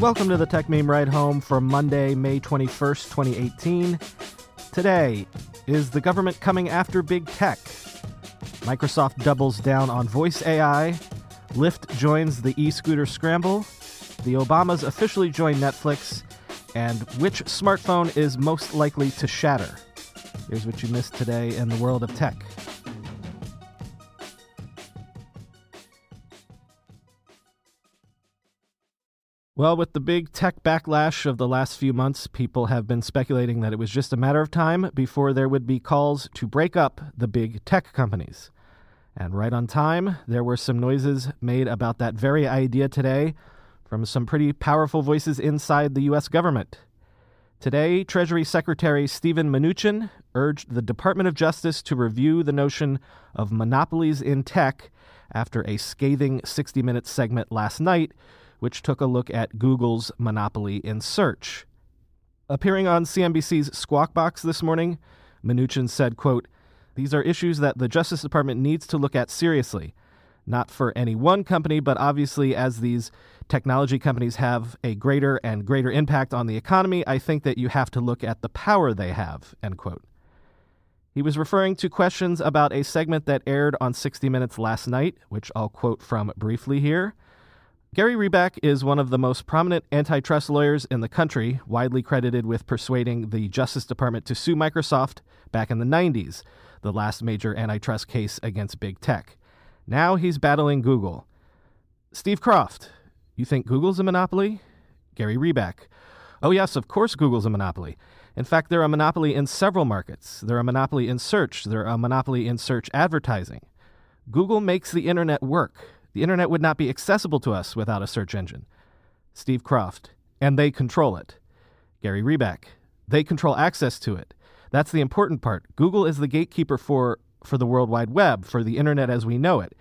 Welcome to the Techmeme Ride Home for Monday, May 21st, 2018. Today, is the government coming after big tech? Microsoft doubles down on voice AI. Lyft joins the e scooter scramble. The Obamas officially join Netflix. And which smartphone is most likely to shatter? Here's what you missed today in the world of tech. Well, with the big tech backlash of the last few months, people have been speculating that it was just a matter of time before there would be calls to break up the big tech companies. And right on time, there were some noises made about that very idea today from some pretty powerful voices inside the U.S. government. Today, Treasury Secretary Steven Mnuchin urged the Department of Justice to review the notion of monopolies in tech after a scathing 60 Minutes segment last night which took a look at Google's monopoly in search. Appearing on CNBC's Squawk Box this morning, Mnuchin said, quote, These are issues that the Justice Department needs to look at seriously, not for any one company, but obviously as these technology companies have a greater and greater impact on the economy, I think that you have to look at the power they have, end quote. He was referring to questions about a segment that aired on 60 Minutes last night, which I'll quote from briefly here. Gary Reback is one of the most prominent antitrust lawyers in the country, widely credited with persuading the Justice Department to sue Microsoft back in the 90s, the last major antitrust case against big tech. Now he's battling Google. Steve Kroft, you think Google's a monopoly? Gary Reback, oh, yes, of course Google's a monopoly. In fact, they're a monopoly in several markets. They're a monopoly in search, they're a monopoly in search advertising. Google makes the internet work. The internet would not be accessible to us without a search engine. Steve Kroft, and they control it. Gary Reback, they control access to it. That's the important part. Google is the gatekeeper for, for the World Wide Web, for the internet as we know it.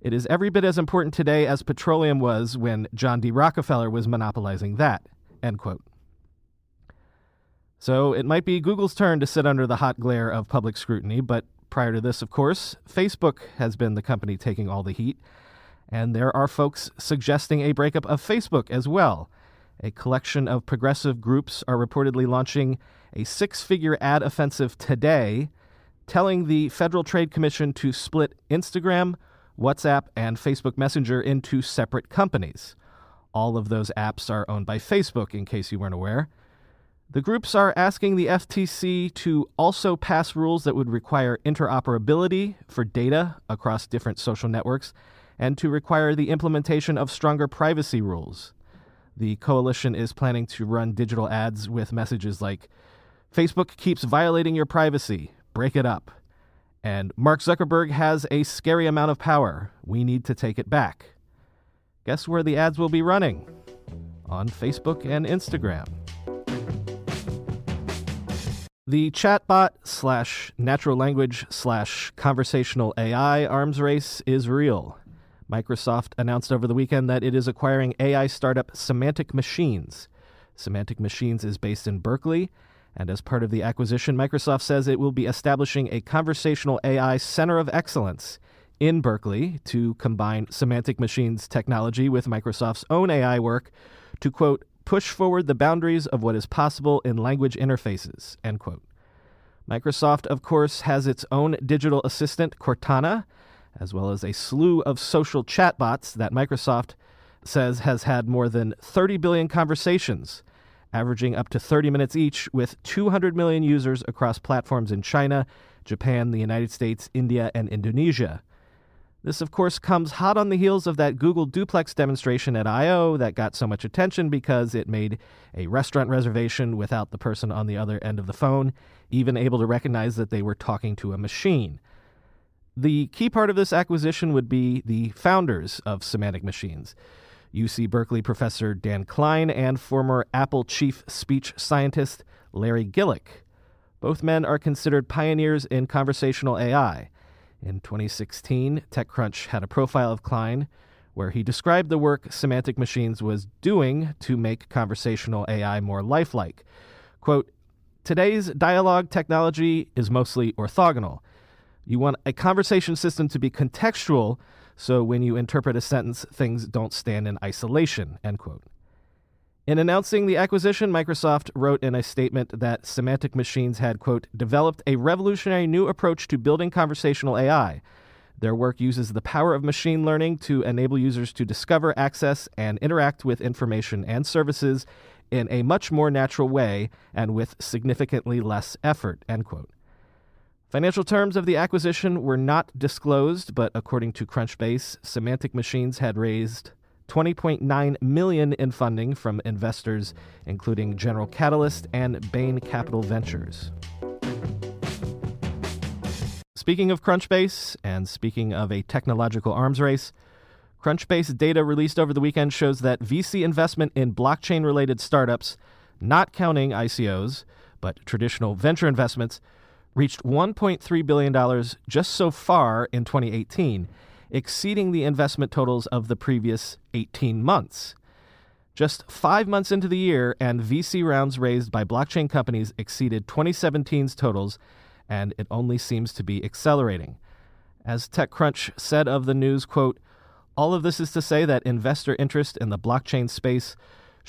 It is every bit as important today as petroleum was when John D. Rockefeller was monopolizing that. End quote. So it might be Google's turn to sit under the hot glare of public scrutiny, but prior to this, of course, Facebook has been the company taking all the heat. And there are folks suggesting a breakup of Facebook as well. A collection of progressive groups are reportedly launching a six figure ad offensive today, telling the Federal Trade Commission to split Instagram, WhatsApp, and Facebook Messenger into separate companies. All of those apps are owned by Facebook, in case you weren't aware. The groups are asking the FTC to also pass rules that would require interoperability for data across different social networks and to require the implementation of stronger privacy rules. The coalition is planning to run digital ads with messages like Facebook keeps violating your privacy, break it up. And Mark Zuckerberg has a scary amount of power. We need to take it back. Guess where the ads will be running? On Facebook and Instagram. The chatbot slash natural language slash conversational AI arms race is real. Microsoft announced over the weekend that it is acquiring AI startup Semantic Machines. Semantic Machines is based in Berkeley, and as part of the acquisition, Microsoft says it will be establishing a conversational AI center of excellence in Berkeley to combine Semantic Machines technology with Microsoft's own AI work to, quote, push forward the boundaries of what is possible in language interfaces, end quote. Microsoft, of course, has its own digital assistant, Cortana, as well as a slew of social chatbots that Microsoft says has had more than 30 billion conversations, averaging up to 30 minutes each, with 200 million users across platforms in China, Japan, the United States, India, and Indonesia. This, of course, comes hot on the heels of that Google Duplex demonstration at I.O. that got so much attention because it made a restaurant reservation without the person on the other end of the phone even able to recognize that they were talking to a machine. The key part of this acquisition would be the founders of Semantic Machines. UC Berkeley professor Dan Klein and former Apple chief speech scientist Larry Gillick. Both men are considered pioneers in conversational AI. In 2016, TechCrunch had a profile of Klein where he described the work Semantic Machines was doing to make conversational AI more lifelike. Quote, Today's dialogue technology is mostly orthogonal. You want a conversation system to be contextual, so when you interpret a sentence, things don't stand in isolation, end quote. In announcing the acquisition, Microsoft wrote in a statement that Semantic Machines had, quote, developed a revolutionary new approach to building conversational AI. Their work uses the power of machine learning to enable users to discover, access, and interact with information and services in a much more natural way and with significantly less effort, end quote. Financial terms of the acquisition were not disclosed, but according to Crunchbase, Semantic Machines had raised 20.9 million in funding from investors including General Catalyst and Bain Capital Ventures. Speaking of Crunchbase and speaking of a technological arms race, Crunchbase data released over the weekend shows that VC investment in blockchain related startups, not counting ICOs, but traditional venture investments, reached $1.3 billion just so far in 2018, exceeding the investment totals of the previous 18 months. Just five months into the year, and VC rounds raised by blockchain companies exceeded 2017's totals, and it only seems to be accelerating. As TechCrunch said of the news, quote, all of this is to say that investor interest in the blockchain space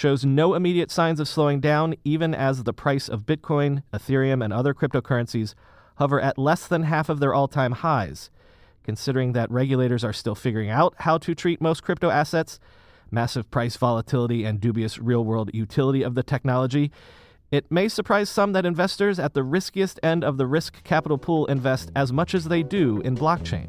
shows no immediate signs of slowing down, even as the price of Bitcoin, Ethereum, and other cryptocurrencies hover at less than half of their all time highs. Considering that regulators are still figuring out how to treat most crypto assets, massive price volatility, and dubious real world utility of the technology, it may surprise some that investors at the riskiest end of the risk capital pool invest as much as they do in blockchain.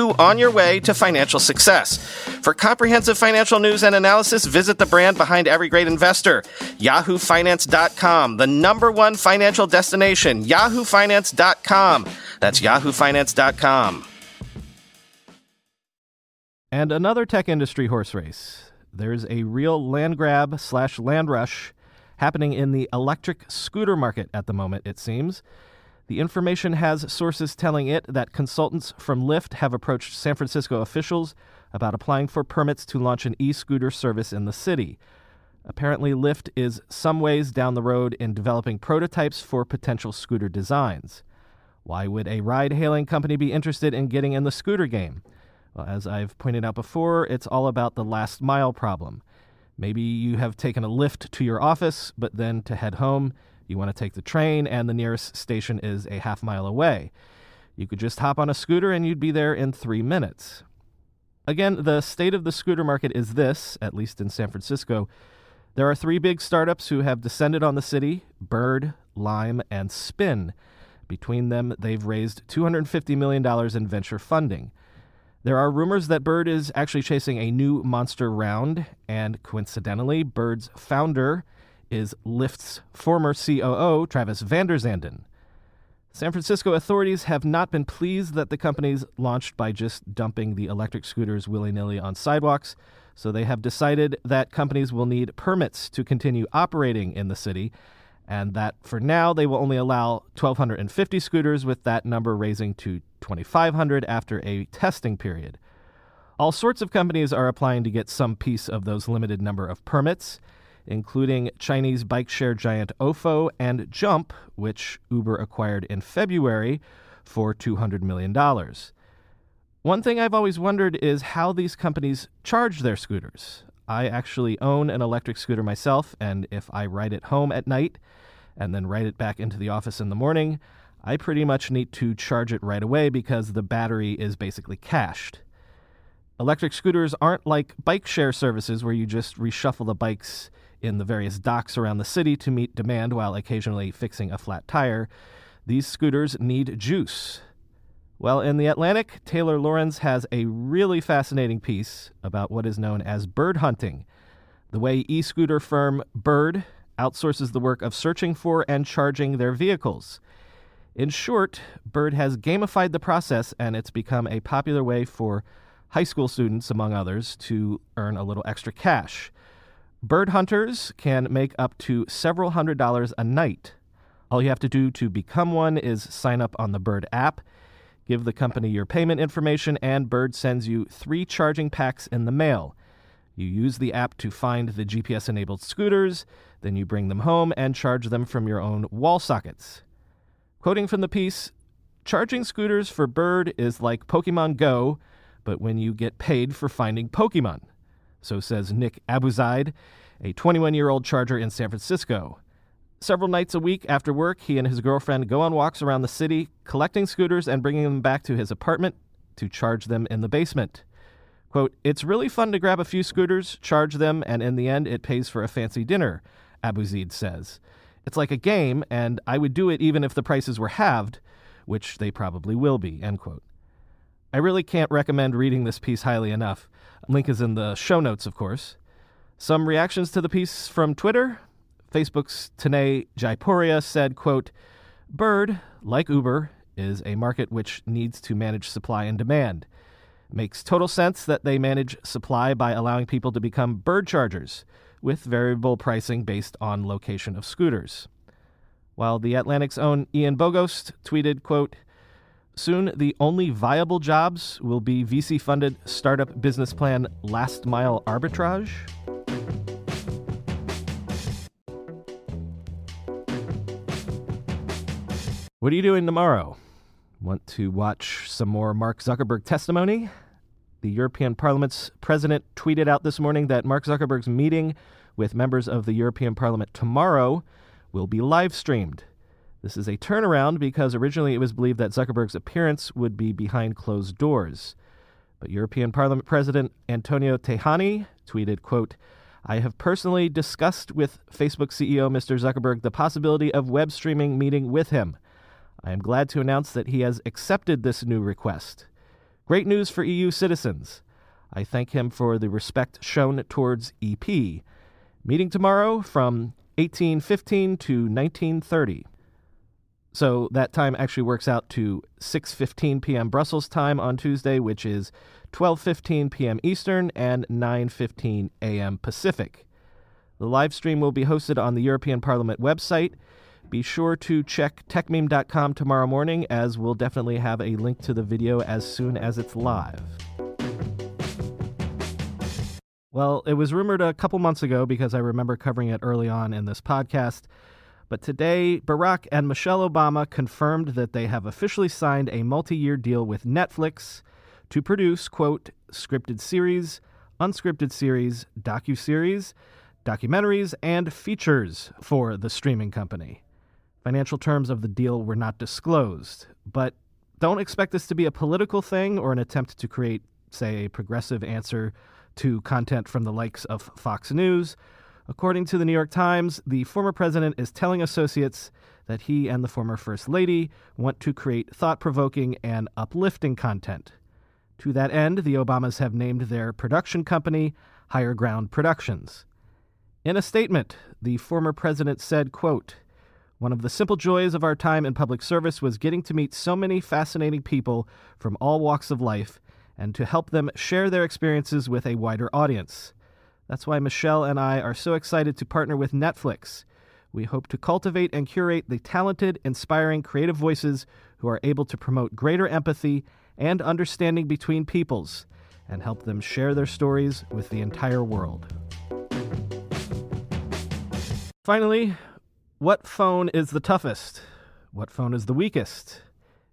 on your way to financial success. For comprehensive financial news and analysis, visit the brand behind every great investor, yahoofinance.com, the number one financial destination, yahoofinance.com. That's yahoofinance.com. And another tech industry horse race. There's a real land grab slash land rush happening in the electric scooter market at the moment, it seems. The information has sources telling it that consultants from Lyft have approached San Francisco officials about applying for permits to launch an e scooter service in the city. Apparently, Lyft is some ways down the road in developing prototypes for potential scooter designs. Why would a ride hailing company be interested in getting in the scooter game? Well, as I've pointed out before, it's all about the last mile problem. Maybe you have taken a Lyft to your office, but then to head home, you want to take the train, and the nearest station is a half mile away. You could just hop on a scooter and you'd be there in three minutes. Again, the state of the scooter market is this, at least in San Francisco. There are three big startups who have descended on the city Bird, Lime, and Spin. Between them, they've raised $250 million in venture funding. There are rumors that Bird is actually chasing a new monster round, and coincidentally, Bird's founder is Lyft's former COO, Travis Vanderzanden. San Francisco authorities have not been pleased that the companies launched by just dumping the electric scooters willy nilly on sidewalks, so they have decided that companies will need permits to continue operating in the city, and that for now they will only allow 1,250 scooters, with that number raising to 2,500 after a testing period. All sorts of companies are applying to get some piece of those limited number of permits, including Chinese bike share giant Ofo and Jump, which Uber acquired in February for $200 million. One thing I've always wondered is how these companies charge their scooters. I actually own an electric scooter myself, and if I ride it home at night and then ride it back into the office in the morning, I pretty much need to charge it right away because the battery is basically cached. Electric scooters aren't like bike share services where you just reshuffle the bikes in the various docks around the city to meet demand while occasionally fixing a flat tire. These scooters need juice. Well, in The Atlantic, Taylor Lorenz has a really fascinating piece about what is known as bird hunting, the way e scooter firm Bird outsources the work of searching for and charging their vehicles. In short, Bird has gamified the process and it's become a popular way for high school students, among others, to earn a little extra cash. Bird hunters can make up to several hundred dollars a night. All you have to do to become one is sign up on the Bird app Give the company your payment information, and Bird sends you three charging packs in the mail. You use the app to find the GPS enabled scooters, then you bring them home and charge them from your own wall sockets. Quoting from the piece Charging scooters for Bird is like Pokemon Go, but when you get paid for finding Pokemon. So says Nick Abuzaid, a 21 year old charger in San Francisco. Several nights a week after work, he and his girlfriend go on walks around the city, collecting scooters and bringing them back to his apartment to charge them in the basement. Quote, It's really fun to grab a few scooters, charge them, and in the end, it pays for a fancy dinner, Abuzaid says. It's like a game, and I would do it even if the prices were halved, which they probably will be, end quote. I really can't recommend reading this piece highly enough. Link is in the show notes, of course. Some reactions to the piece from Twitter. Facebook's Tanay Jaipuria said, quote, Bird, like Uber, is a market which needs to manage supply and demand. Makes total sense that they manage supply by allowing people to become bird chargers with variable pricing based on location of scooters. While the Atlantic's own Ian Bogost tweeted, quote, Soon, the only viable jobs will be VC funded startup business plan last mile arbitrage. What are you doing tomorrow? Want to watch some more Mark Zuckerberg testimony? The European Parliament's president tweeted out this morning that Mark Zuckerberg's meeting with members of the European Parliament tomorrow will be live streamed. This is a turnaround because originally it was believed that Zuckerberg's appearance would be behind closed doors. But European Parliament President Antonio Tajani tweeted, quote, I have personally discussed with Facebook CEO Mr. Zuckerberg the possibility of web streaming meeting with him. I am glad to announce that he has accepted this new request. Great news for EU citizens. I thank him for the respect shown towards EP. Meeting tomorrow from 1815 to 1930. So that time actually works out to 6:15 p.m. Brussels time on Tuesday, which is 12:15 p.m. Eastern and 9:15 a.m. Pacific. The live stream will be hosted on the European Parliament website Be sure to check techmeme.com tomorrow morning, as we'll definitely have a link to the video as soon as it's live. Well, it was rumored a couple months ago because I remember covering it early on in this podcast. But today, Barack and Michelle Obama confirmed that they have officially signed a multi year deal with Netflix to produce, quote, scripted series, unscripted series, docu-series, documentaries, and features for the streaming company. Financial terms of the deal were not disclosed, but don't expect this to be a political thing or an attempt to create, say, a progressive answer to content from the likes of Fox News. According to the New York Times, the former president is telling associates that he and the former First Lady want to create thought provoking and uplifting content. To that end, the Obamas have named their production company Higher Ground Productions. In a statement, the former president said, quote, one of the simple joys of our time in public service was getting to meet so many fascinating people from all walks of life and to help them share their experiences with a wider audience. That's why Michelle and I are so excited to partner with Netflix. We hope to cultivate and curate the talented, inspiring, creative voices who are able to promote greater empathy and understanding between peoples and help them share their stories with the entire world. Finally, what phone is the toughest? What phone is the weakest?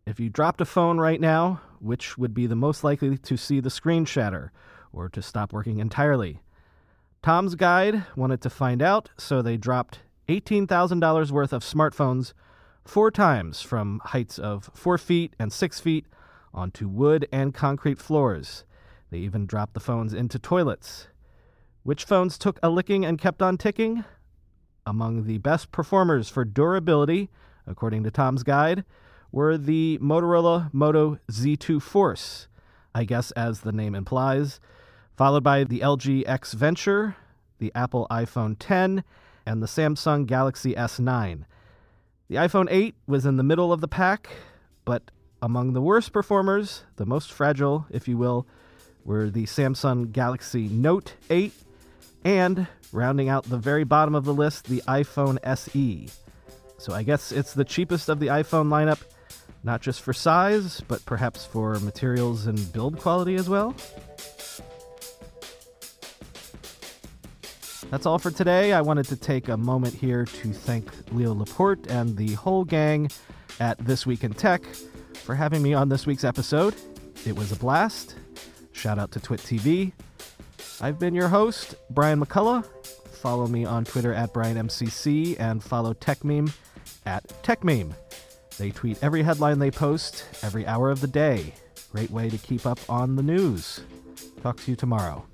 If you dropped a phone right now, which would be the most likely to see the screen shatter or to stop working entirely? Tom's Guide wanted to find out, so they dropped $18,000 worth of smartphones four times from heights of four feet and six feet onto wood and concrete floors. They even dropped the phones into toilets. Which phones took a licking and kept on ticking? Among the best performers for durability, according to Tom's Guide, were the Motorola Moto Z2 Force, I guess as the name implies, followed by the LG X Venture, the Apple iPhone 10, and the Samsung Galaxy S9. The iPhone 8 was in the middle of the pack, but among the worst performers, the most fragile, if you will, were the Samsung Galaxy Note 8 and rounding out the very bottom of the list, the iPhone SE. So I guess it's the cheapest of the iPhone lineup, not just for size, but perhaps for materials and build quality as well. That's all for today. I wanted to take a moment here to thank Leo Laporte and the whole gang at This Week in Tech for having me on this week's episode. It was a blast. Shout out to Twit TV. I've been your host, Brian McCullough. Follow me on Twitter at BrianMCC and follow TechMeme at TechMeme. They tweet every headline they post every hour of the day. Great way to keep up on the news. Talk to you tomorrow.